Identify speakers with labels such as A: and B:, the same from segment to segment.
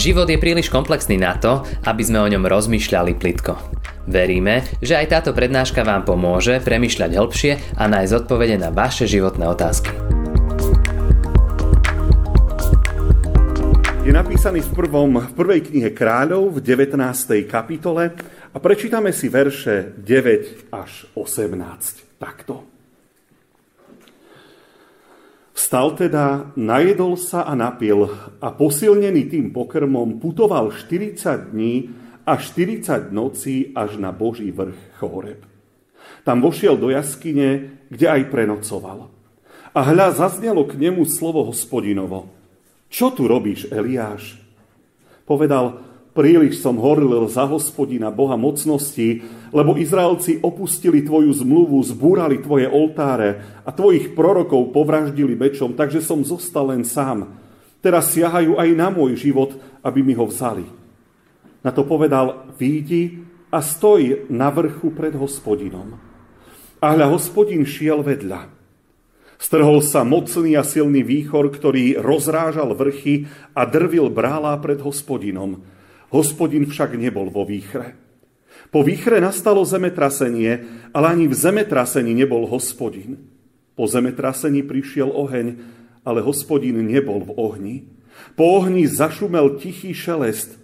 A: Život je príliš komplexný na to, aby sme o ňom rozmýšľali plitko. Veríme, že aj táto prednáška vám pomôže premyšľať hĺbšie a nájsť odpovede na vaše životné otázky.
B: Je napísaný v, prvom, v prvej knihe kráľov v 19. kapitole a prečítame si verše 9 až 18 takto. Vstal teda, najedol sa a napil a posilnený tým pokrmom putoval 40 dní a 40 nocí až na Boží vrch Chóreb. Tam vošiel do jaskyne, kde aj prenocoval. A hľa zaznelo k nemu slovo hospodinovo. Čo tu robíš, Eliáš? Povedal, Príliš som horlil za hospodina Boha mocnosti, lebo Izraelci opustili tvoju zmluvu, zbúrali tvoje oltáre a tvojich prorokov povraždili mečom, takže som zostal len sám. Teraz siahajú aj na môj život, aby mi ho vzali. Na to povedal, výjdi a stoj na vrchu pred hospodinom. A hľa hospodin šiel vedľa. Strhol sa mocný a silný výchor, ktorý rozrážal vrchy a drvil brála pred hospodinom. Hospodin však nebol vo výchre. Po výchre nastalo zemetrasenie, ale ani v zemetrasení nebol hospodin. Po zemetrasení prišiel oheň, ale hospodin nebol v ohni. Po ohni zašumel tichý šelest.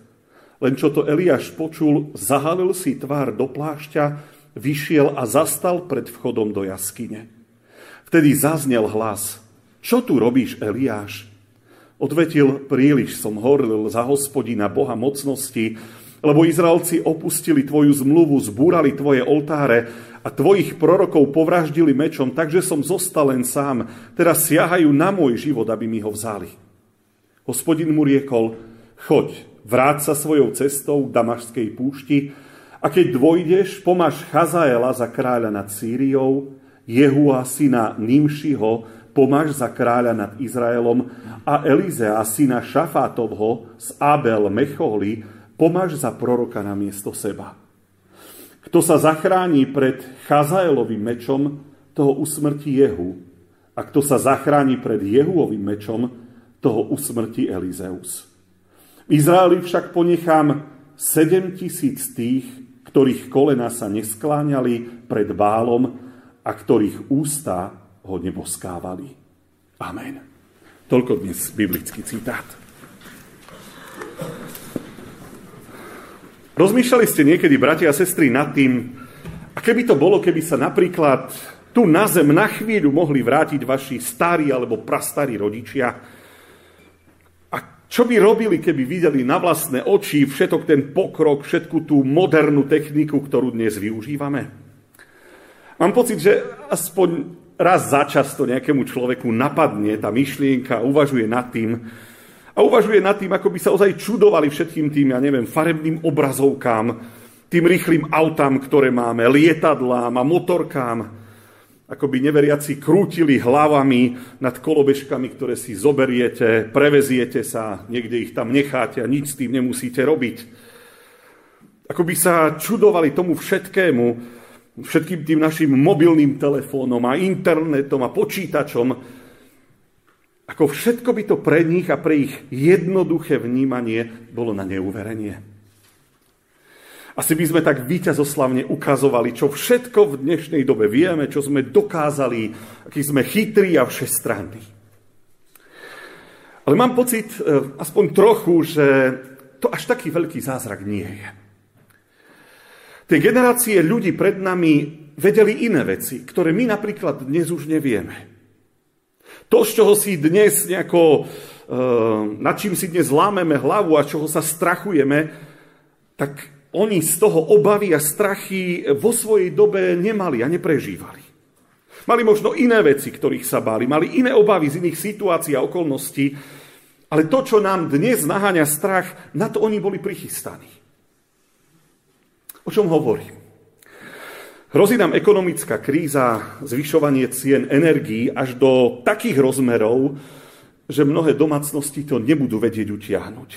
B: Len čo to Eliáš počul, zahalil si tvár do plášťa, vyšiel a zastal pred vchodom do jaskyne. Vtedy zaznel hlas. Čo tu robíš, Eliáš? Odvetil, príliš som horlil za hospodina Boha mocnosti, lebo Izraelci opustili tvoju zmluvu, zbúrali tvoje oltáre a tvojich prorokov povraždili mečom, takže som zostal len sám. Teraz siahajú na môj život, aby mi ho vzali. Hospodin mu riekol, choď, vráť sa svojou cestou v Damašskej púšti a keď dvojdeš, pomáš Chazaela za kráľa nad Sýriou, Jehua syna Nimšiho, pomáš za kráľa nad Izraelom a Elizea, syna Šafátovho z Abel Mecholi, pomáš za proroka na miesto seba. Kto sa zachráni pred Chazaelovým mečom, toho usmrtí Jehu. A kto sa zachráni pred Jehuovým mečom, toho usmrtí Elizeus. V Izraeli však ponechám 7 tisíc tých, ktorých kolena sa neskláňali pred bálom a ktorých ústa ho neboskávali. Amen. Toľko dnes biblický citát. Rozmýšľali ste niekedy, bratia a sestry, nad tým, a keby to bolo, keby sa napríklad tu na zem na chvíľu mohli vrátiť vaši starí alebo prastarí rodičia, a čo by robili, keby videli na vlastné oči všetok ten pokrok, všetku tú modernú techniku, ktorú dnes využívame? Mám pocit, že aspoň raz za čas to nejakému človeku napadne, tá myšlienka, uvažuje nad tým a uvažuje nad tým, ako by sa ozaj čudovali všetkým tým, ja neviem, farebným obrazovkám, tým rýchlým autám, ktoré máme, lietadlám a motorkám, ako by neveriaci krútili hlavami nad kolobežkami, ktoré si zoberiete, preveziete sa, niekde ich tam necháte a nič s tým nemusíte robiť. Ako by sa čudovali tomu všetkému, všetkým tým našim mobilným telefónom a internetom a počítačom, ako všetko by to pre nich a pre ich jednoduché vnímanie bolo na neuverenie. Asi by sme tak víťazoslavne ukazovali, čo všetko v dnešnej dobe vieme, čo sme dokázali, aký sme chytrí a všestranní. Ale mám pocit, eh, aspoň trochu, že to až taký veľký zázrak nie je. Tie generácie ľudí pred nami vedeli iné veci, ktoré my napríklad dnes už nevieme. To, z čoho si dnes nejako, eh, nad čím si dnes lámeme hlavu a čoho sa strachujeme, tak oni z toho obavy a strachy vo svojej dobe nemali a neprežívali. Mali možno iné veci, ktorých sa báli, mali iné obavy z iných situácií a okolností, ale to, čo nám dnes naháňa strach, na to oni boli prichystaní. O čom hovorím? Hrozí nám ekonomická kríza, zvyšovanie cien energií až do takých rozmerov, že mnohé domácnosti to nebudú vedieť utiahnuť.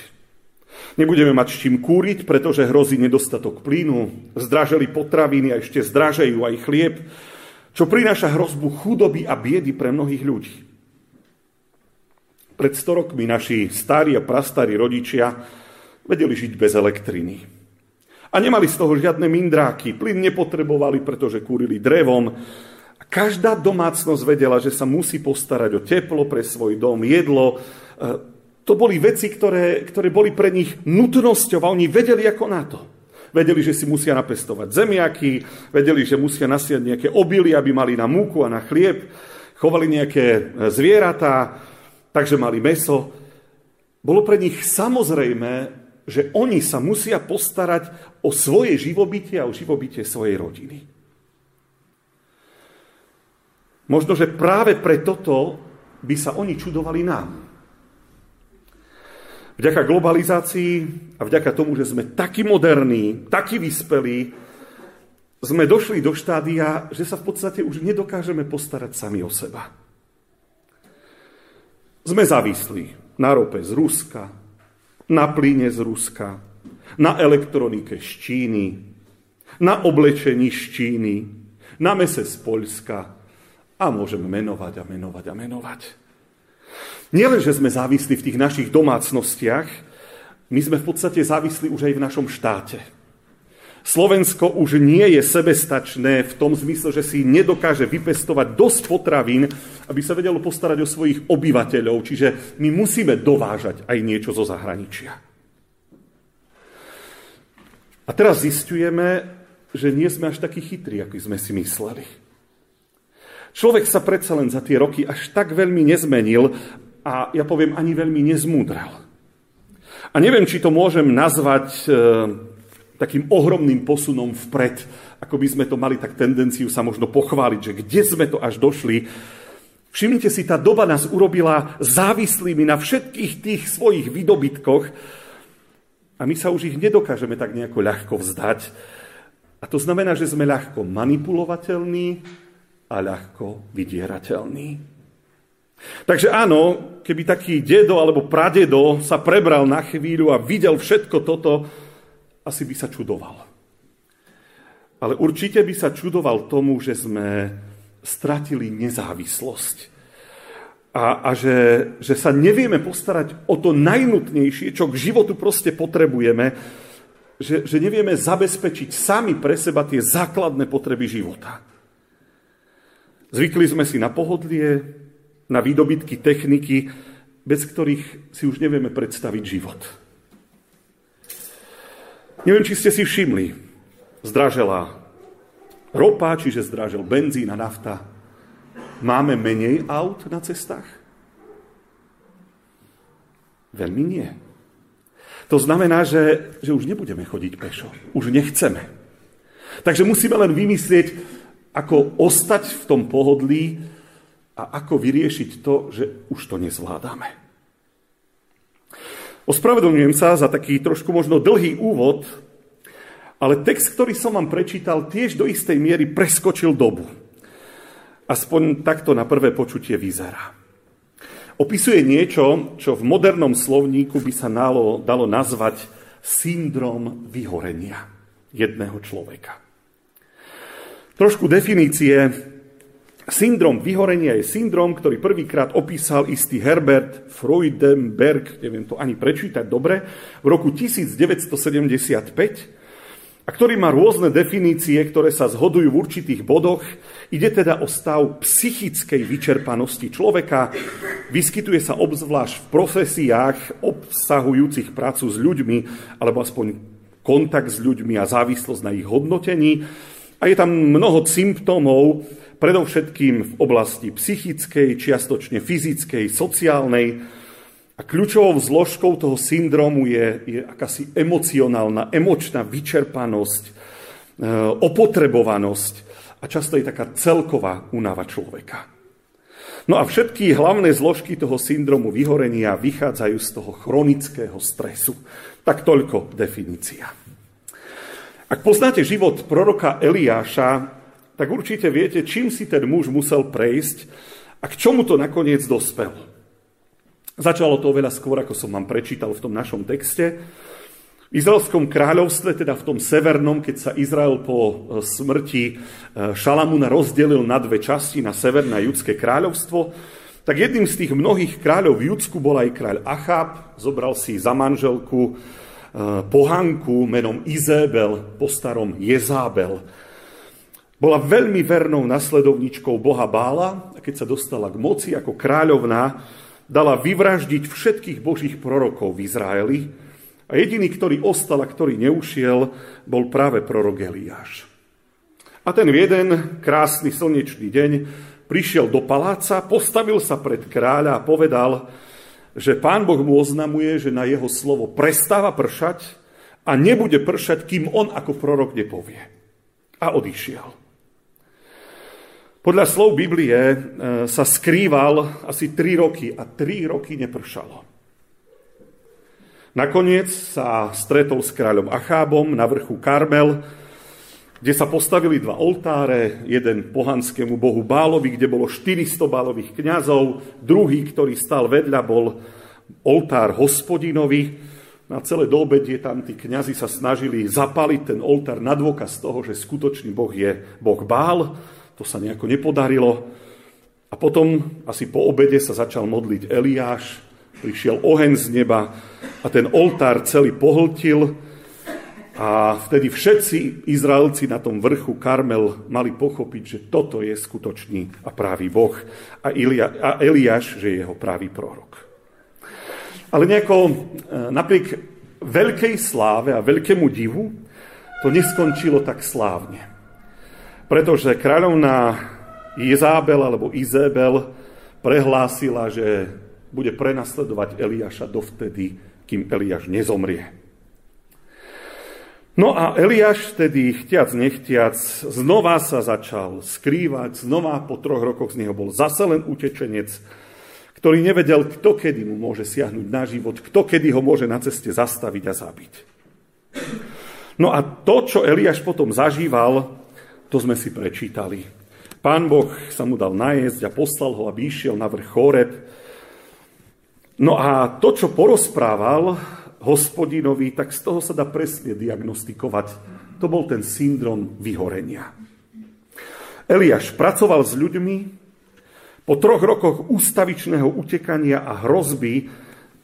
B: Nebudeme mať s čím kúriť, pretože hrozí nedostatok plynu, zdraželi potraviny a ešte zdražejú aj chlieb, čo prináša hrozbu chudoby a biedy pre mnohých ľudí. Pred 100 rokmi naši starí a prastarí rodičia Vedeli žiť bez elektriny. A nemali z toho žiadne mindráky. Plyn nepotrebovali, pretože kúrili drevom. Každá domácnosť vedela, že sa musí postarať o teplo pre svoj dom, jedlo. E, to boli veci, ktoré, ktoré boli pre nich nutnosťou a oni vedeli ako na to. Vedeli, že si musia napestovať zemiaky, vedeli, že musia nasiať nejaké obily, aby mali na múku a na chlieb, chovali nejaké e, zvieratá, takže mali meso. Bolo pre nich samozrejme, že oni sa musia postarať o svoje živobytie a o živobytie svojej rodiny. Možno, že práve pre toto by sa oni čudovali nám. Vďaka globalizácii a vďaka tomu, že sme takí moderní, takí vyspelí, sme došli do štádia, že sa v podstate už nedokážeme postarať sami o seba. Sme závislí na rope z Ruska, na plyne z Ruska, na elektronike z Číny, na oblečení z Číny, na mese z Poľska a môžeme menovať a menovať a menovať. Nielen, že sme závislí v tých našich domácnostiach, my sme v podstate závislí už aj v našom štáte. Slovensko už nie je sebestačné v tom zmysle, že si nedokáže vypestovať dosť potravín, aby sa vedelo postarať o svojich obyvateľov. Čiže my musíme dovážať aj niečo zo zahraničia. A teraz zistujeme, že nie sme až takí chytrí, ako sme si mysleli. Človek sa predsa len za tie roky až tak veľmi nezmenil a ja poviem, ani veľmi nezmúdrel. A neviem, či to môžem nazvať e, takým ohromným posunom vpred, ako by sme to mali tak tendenciu sa možno pochváliť, že kde sme to až došli. Všimnite si, tá doba nás urobila závislými na všetkých tých svojich výdobytkoch a my sa už ich nedokážeme tak nejako ľahko vzdať. A to znamená, že sme ľahko manipulovateľní a ľahko vydierateľní. Takže áno, keby taký dedo alebo pradedo sa prebral na chvíľu a videl všetko toto, asi by sa čudoval. Ale určite by sa čudoval tomu, že sme stratili nezávislosť. A, a že, že sa nevieme postarať o to najnutnejšie, čo k životu proste potrebujeme, že, že nevieme zabezpečiť sami pre seba tie základné potreby života. Zvykli sme si na pohodlie, na výdobytky techniky, bez ktorých si už nevieme predstaviť život. Neviem, či ste si všimli, zdražela ropa, čiže zdražel benzín a nafta. Máme menej aut na cestách? Veľmi nie. To znamená, že, že už nebudeme chodiť pešo. Už nechceme. Takže musíme len vymyslieť, ako ostať v tom pohodlí, a ako vyriešiť to, že už to nezvládame. Ospravedlňujem sa za taký trošku možno dlhý úvod, ale text, ktorý som vám prečítal, tiež do istej miery preskočil dobu. Aspoň takto na prvé počutie vyzerá. Opisuje niečo, čo v modernom slovníku by sa dalo, dalo nazvať syndrom vyhorenia jedného človeka. Trošku definície Syndrom vyhorenia je syndrom, ktorý prvýkrát opísal istý Herbert Freudenberg, neviem to ani prečítať dobre, v roku 1975, a ktorý má rôzne definície, ktoré sa zhodujú v určitých bodoch. Ide teda o stav psychickej vyčerpanosti človeka. Vyskytuje sa obzvlášť v profesiách obsahujúcich prácu s ľuďmi, alebo aspoň kontakt s ľuďmi a závislosť na ich hodnotení. A je tam mnoho symptómov, predovšetkým v oblasti psychickej, čiastočne fyzickej, sociálnej. A kľúčovou zložkou toho syndromu je, je akási emocionálna, emočná vyčerpanosť, e, opotrebovanosť a často je taká celková únava človeka. No a všetky hlavné zložky toho syndromu vyhorenia vychádzajú z toho chronického stresu. Tak toľko definícia. Ak poznáte život proroka Eliáša, tak určite viete, čím si ten muž musel prejsť a k čomu to nakoniec dospel. Začalo to oveľa skôr, ako som vám prečítal v tom našom texte. V Izraelskom kráľovstve, teda v tom severnom, keď sa Izrael po e, smrti e, Šalamúna rozdelil na dve časti, na severné a judské kráľovstvo, tak jedným z tých mnohých kráľov v Judsku bol aj kráľ Achab, zobral si za manželku pohanku menom Izébel, po starom Jezábel. Bola veľmi vernou nasledovničkou Boha Bála a keď sa dostala k moci ako kráľovná, dala vyvraždiť všetkých božích prorokov v Izraeli a jediný, ktorý ostal a ktorý neušiel, bol práve prorok Eliáš. A ten v jeden krásny slnečný deň prišiel do paláca, postavil sa pred kráľa a povedal, že pán Boh mu oznamuje, že na jeho slovo prestáva pršať a nebude pršať, kým on ako prorok nepovie. A odišiel. Podľa slov Biblie e, sa skrýval asi 3 roky a 3 roky nepršalo. Nakoniec sa stretol s kráľom Achábom na vrchu Karmel, kde sa postavili dva oltáre, jeden pohanskému bohu Bálovi, kde bolo 400 bálových kňazov, druhý, ktorý stal vedľa, bol oltár hospodinovi. Na celé doobedie tam tí kňazi sa snažili zapaliť ten oltár na dôkaz toho, že skutočný boh je boh Bál. To sa nejako nepodarilo. A potom asi po obede sa začal modliť Eliáš, prišiel oheň z neba a ten oltár celý pohltil a vtedy všetci Izraelci na tom vrchu Karmel mali pochopiť, že toto je skutočný a právý Boh a, Ilia, a Eliáš, že je jeho právý prorok. Ale nejako e, napriek veľkej sláve a veľkému divu to neskončilo tak slávne. Pretože kráľovná Jezábel alebo Izébel prehlásila, že bude prenasledovať Eliáša dovtedy, kým Eliáš nezomrie. No a Eliáš vtedy, chtiac nechtiac, znova sa začal skrývať, znova po troch rokoch z neho bol zase len utečenec, ktorý nevedel, kto kedy mu môže siahnuť na život, kto kedy ho môže na ceste zastaviť a zabiť. No a to, čo Eliáš potom zažíval, to sme si prečítali. Pán Boh sa mu dal najesť a poslal ho, aby išiel na vrch Choreb. No a to, čo porozprával hospodinovi, tak z toho sa dá presne diagnostikovať. To bol ten syndrom vyhorenia. Eliáš pracoval s ľuďmi, po troch rokoch ústavičného utekania a hrozby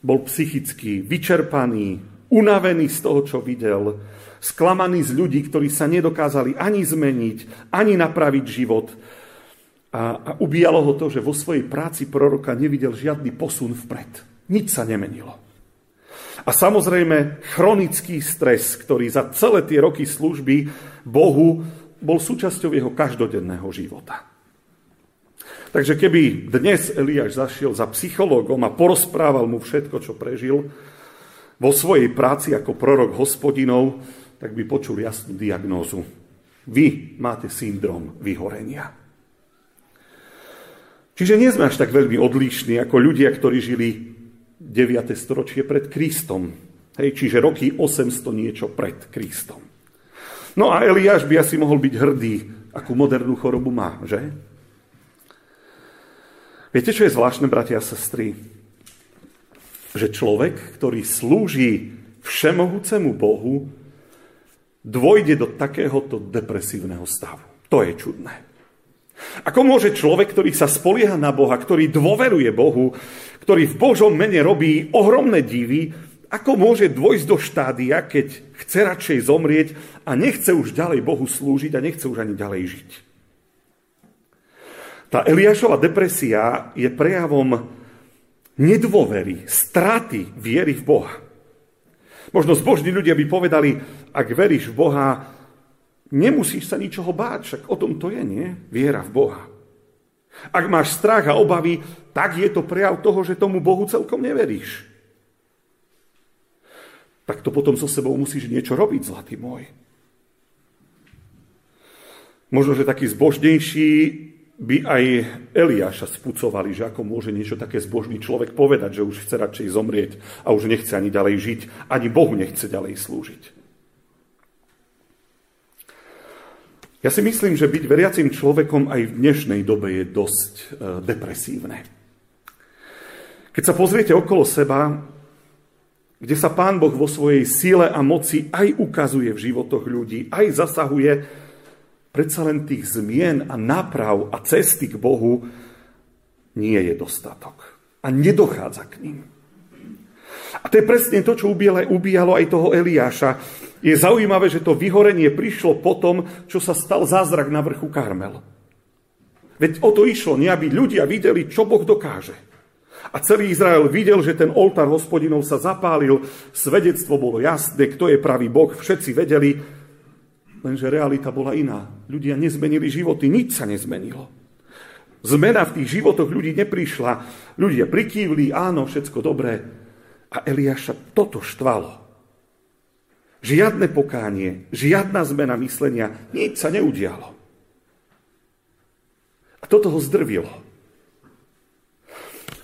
B: bol psychicky vyčerpaný, unavený z toho, čo videl, sklamaní z ľudí, ktorí sa nedokázali ani zmeniť, ani napraviť život. A, a ubíjalo ho to, že vo svojej práci proroka nevidel žiadny posun vpred. Nič sa nemenilo. A samozrejme chronický stres, ktorý za celé tie roky služby Bohu bol súčasťou jeho každodenného života. Takže keby dnes Eliáš zašiel za psychológom a porozprával mu všetko, čo prežil vo svojej práci ako prorok hospodinov, tak by počul jasnú diagnózu. Vy máte syndrom vyhorenia. Čiže nie sme až tak veľmi odlišní ako ľudia, ktorí žili 9. storočie pred Kristom. Hej, čiže roky 800 niečo pred Kristom. No a Eliáš by asi mohol byť hrdý, akú modernú chorobu má, že? Viete, čo je zvláštne, bratia a sestry? Že človek, ktorý slúži všemohúcemu Bohu, dôjde do takéhoto depresívneho stavu. To je čudné. Ako môže človek, ktorý sa spolieha na Boha, ktorý dôveruje Bohu, ktorý v Božom mene robí ohromné divy, ako môže dôjsť do štádia, keď chce radšej zomrieť a nechce už ďalej Bohu slúžiť a nechce už ani ďalej žiť? Tá Eliášova depresia je prejavom nedôvery, straty viery v Boha. Možno zbožní ľudia by povedali, ak veríš v Boha, nemusíš sa ničoho báť, však o tom to je, nie? Viera v Boha. Ak máš strach a obavy, tak je to prejav toho, že tomu Bohu celkom neveríš. Tak to potom so sebou musíš niečo robiť, zlatý môj. Možno, že taký zbožnejší by aj Eliáša spucovali, že ako môže niečo také zbožný človek povedať, že už chce radšej zomrieť a už nechce ani ďalej žiť, ani Bohu nechce ďalej slúžiť. Ja si myslím, že byť veriacim človekom aj v dnešnej dobe je dosť e, depresívne. Keď sa pozriete okolo seba, kde sa Pán Boh vo svojej síle a moci aj ukazuje v životoch ľudí, aj zasahuje, predsa len tých zmien a náprav a cesty k Bohu nie je dostatok. A nedochádza k ním. A to je presne to, čo ubíjalo aj toho Eliáša. Je zaujímavé, že to vyhorenie prišlo po tom, čo sa stal zázrak na vrchu Karmel. Veď o to išlo, nie aby ľudia videli, čo Boh dokáže. A celý Izrael videl, že ten oltár hospodinov sa zapálil, svedectvo bolo jasné, kto je pravý Boh, všetci vedeli, lenže realita bola iná. Ľudia nezmenili životy, nič sa nezmenilo. Zmena v tých životoch ľudí neprišla. Ľudia prikývli, áno, všetko dobré. A Eliáša toto štvalo. Žiadne pokánie, žiadna zmena myslenia, nič sa neudialo. A toto ho zdrvilo.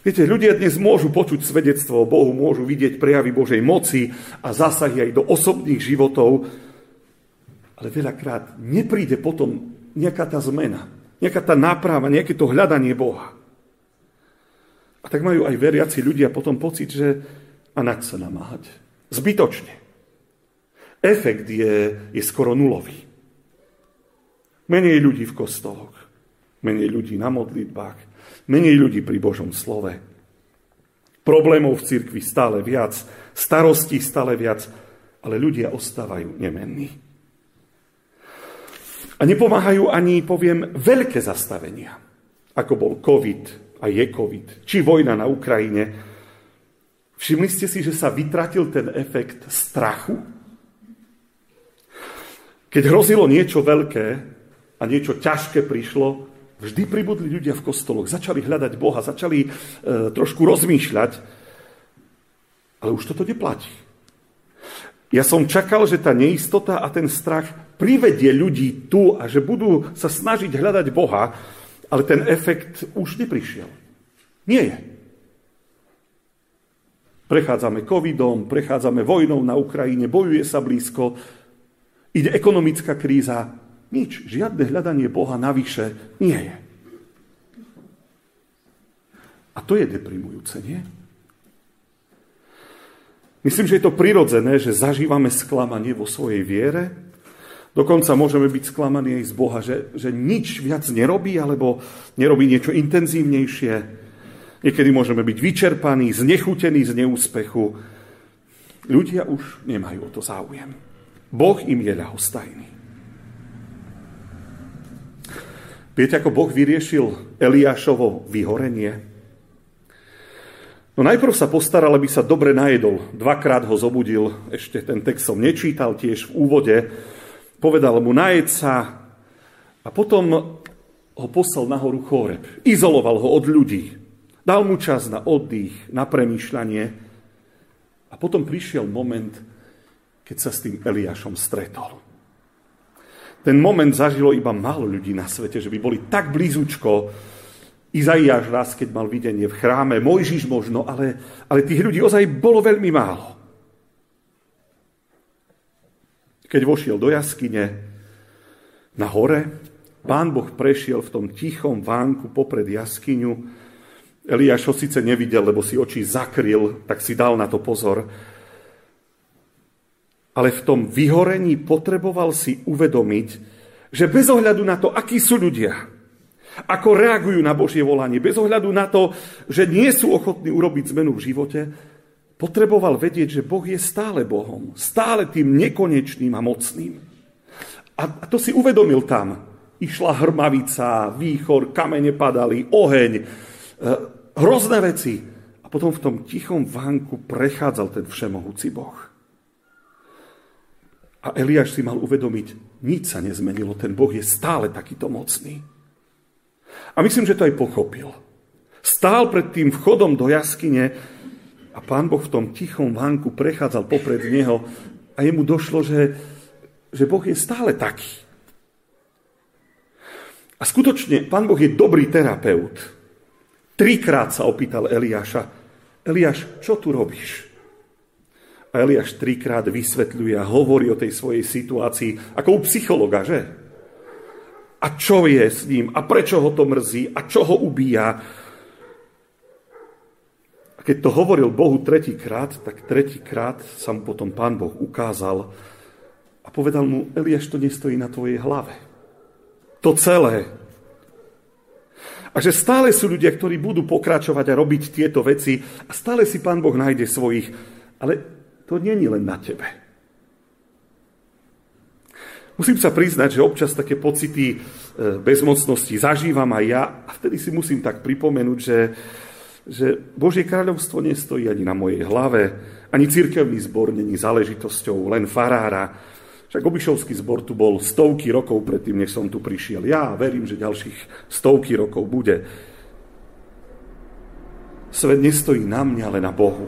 B: Viete, ľudia dnes môžu počuť svedectvo o Bohu, môžu vidieť prejavy Božej moci a zásahy aj do osobných životov, ale veľakrát nepríde potom nejaká tá zmena, nejaká tá náprava, nejaké to hľadanie Boha. A tak majú aj veriaci ľudia potom pocit, že a naď sa namáhať. Zbytočne. Efekt je, je skoro nulový. Menej ľudí v kostoloch, menej ľudí na modlitbách, menej ľudí pri Božom slove. Problémov v cirkvi stále viac, starostí stále viac, ale ľudia ostávajú nemenní. A nepomáhajú ani, poviem, veľké zastavenia, ako bol COVID a je COVID, či vojna na Ukrajine. Všimli ste si, že sa vytratil ten efekt strachu keď hrozilo niečo veľké a niečo ťažké prišlo, vždy pribudli ľudia v kostoloch, začali hľadať Boha, začali e, trošku rozmýšľať, ale už toto neplatí. Ja som čakal, že tá neistota a ten strach privedie ľudí tu a že budú sa snažiť hľadať Boha, ale ten efekt už neprišiel. Nie je. Prechádzame covidom, prechádzame vojnou na Ukrajine, bojuje sa blízko, Ide ekonomická kríza, nič, žiadne hľadanie Boha navyše nie je. A to je deprimujúce, nie? Myslím, že je to prirodzené, že zažívame sklamanie vo svojej viere. Dokonca môžeme byť sklamaní aj z Boha, že, že nič viac nerobí, alebo nerobí niečo intenzívnejšie. Niekedy môžeme byť vyčerpaní, znechutení z neúspechu. Ľudia už nemajú o to záujem. Boh im je ľahostajný. Viete, ako Boh vyriešil Eliášovo vyhorenie? No najprv sa postaral, aby sa dobre najedol. Dvakrát ho zobudil, ešte ten text som nečítal tiež v úvode. Povedal mu najed sa a potom ho poslal na horu Choreb. Izoloval ho od ľudí. Dal mu čas na oddych, na premýšľanie. A potom prišiel moment, keď sa s tým Eliášom stretol. Ten moment zažilo iba málo ľudí na svete, že by boli tak blízučko. Izaiáš raz, keď mal videnie v chráme, Mojžiš možno, ale, ale tých ľudí ozaj bolo veľmi málo. Keď vošiel do jaskyne na hore, pán Boh prešiel v tom tichom vánku popred jaskyňu. Eliáš ho síce nevidel, lebo si oči zakryl, tak si dal na to pozor ale v tom vyhorení potreboval si uvedomiť, že bez ohľadu na to, akí sú ľudia, ako reagujú na Božie volanie, bez ohľadu na to, že nie sú ochotní urobiť zmenu v živote, potreboval vedieť, že Boh je stále Bohom, stále tým nekonečným a mocným. A to si uvedomil tam. Išla hrmavica, výchor, kamene padali, oheň, e, hrozné veci. A potom v tom tichom vánku prechádzal ten všemohúci Boh. A Eliáš si mal uvedomiť, nič sa nezmenilo, ten Boh je stále takýto mocný. A myslím, že to aj pochopil. Stál pred tým vchodom do jaskyne a pán Boh v tom tichom vánku prechádzal popred neho a jemu došlo, že, že Boh je stále taký. A skutočne, pán Boh je dobrý terapeut. Trikrát sa opýtal Eliáša, Eliáš, čo tu robíš? A Eliáš trikrát vysvetľuje a hovorí o tej svojej situácii ako u psychologa, že? A čo je s ním? A prečo ho to mrzí? A čo ho ubíja? Keď to hovoril Bohu tretíkrát, tak tretíkrát sa mu potom pán Boh ukázal a povedal mu, Eliáš, to nestojí na tvojej hlave. To celé. A že stále sú ľudia, ktorí budú pokračovať a robiť tieto veci a stále si pán Boh nájde svojich Ale to není len na tebe. Musím sa priznať, že občas také pocity e, bezmocnosti zažívam aj ja a vtedy si musím tak pripomenúť, že, že Božie kráľovstvo nestojí ani na mojej hlave, ani cirkevný zbor není záležitosťou len farára. Však obišovský zbor tu bol stovky rokov predtým, než som tu prišiel. Ja verím, že ďalších stovky rokov bude. Svet nestojí na mňa, ale na Bohu.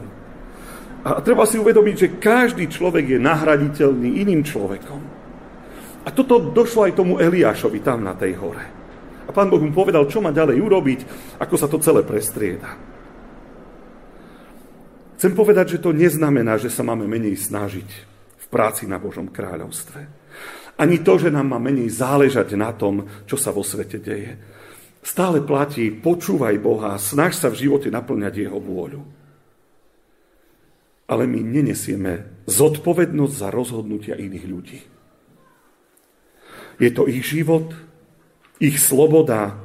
B: A treba si uvedomiť, že každý človek je nahraditeľný iným človekom. A toto došlo aj tomu Eliášovi tam na tej hore. A pán Boh mu povedal, čo má ďalej urobiť, ako sa to celé prestrieda. Chcem povedať, že to neznamená, že sa máme menej snažiť v práci na Božom kráľovstve. Ani to, že nám má menej záležať na tom, čo sa vo svete deje. Stále platí, počúvaj Boha, snaž sa v živote naplňať Jeho vôľu. Ale my nenesieme zodpovednosť za rozhodnutia iných ľudí. Je to ich život, ich sloboda.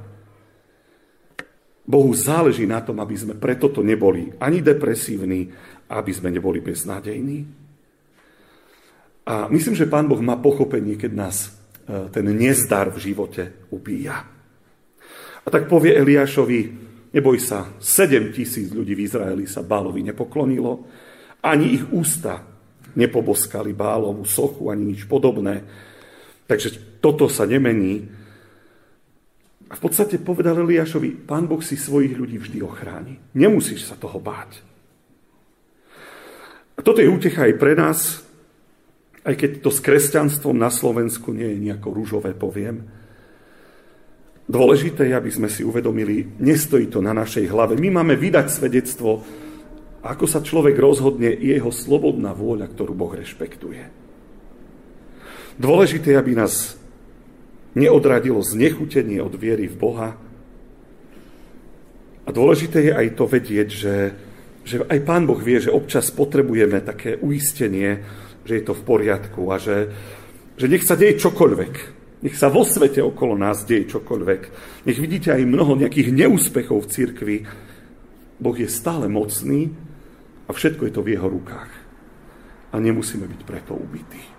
B: Bohu záleží na tom, aby sme preto to neboli ani depresívni, aby sme neboli beznádejní. A myslím, že Pán Boh má pochopenie, keď nás e, ten nezdar v živote ubíja. A tak povie Eliášovi, neboj sa, 7 tisíc ľudí v Izraeli sa Bálovi nepoklonilo, ani ich ústa nepoboskali Bálovú sochu, ani nič podobné. Takže toto sa nemení. A v podstate povedal Eliášovi, pán Boh si svojich ľudí vždy ochráni. Nemusíš sa toho báť. A toto je útecha aj pre nás, aj keď to s kresťanstvom na Slovensku nie je nejako rúžové, poviem. Dôležité je, aby sme si uvedomili, nestojí to na našej hlave. My máme vydať svedectvo, ako sa človek rozhodne, jeho slobodná vôľa, ktorú Boh rešpektuje. Dôležité je, aby nás neodradilo znechutenie od viery v Boha. A dôležité je aj to vedieť, že, že aj Pán Boh vie, že občas potrebujeme také uistenie, že je to v poriadku a že, že nech sa deje čokoľvek. Nech sa vo svete okolo nás deje čokoľvek. Nech vidíte aj mnoho nejakých neúspechov v cirkvi. Boh je stále mocný a všetko je to v jeho rukách. A nemusíme byť preto ubití.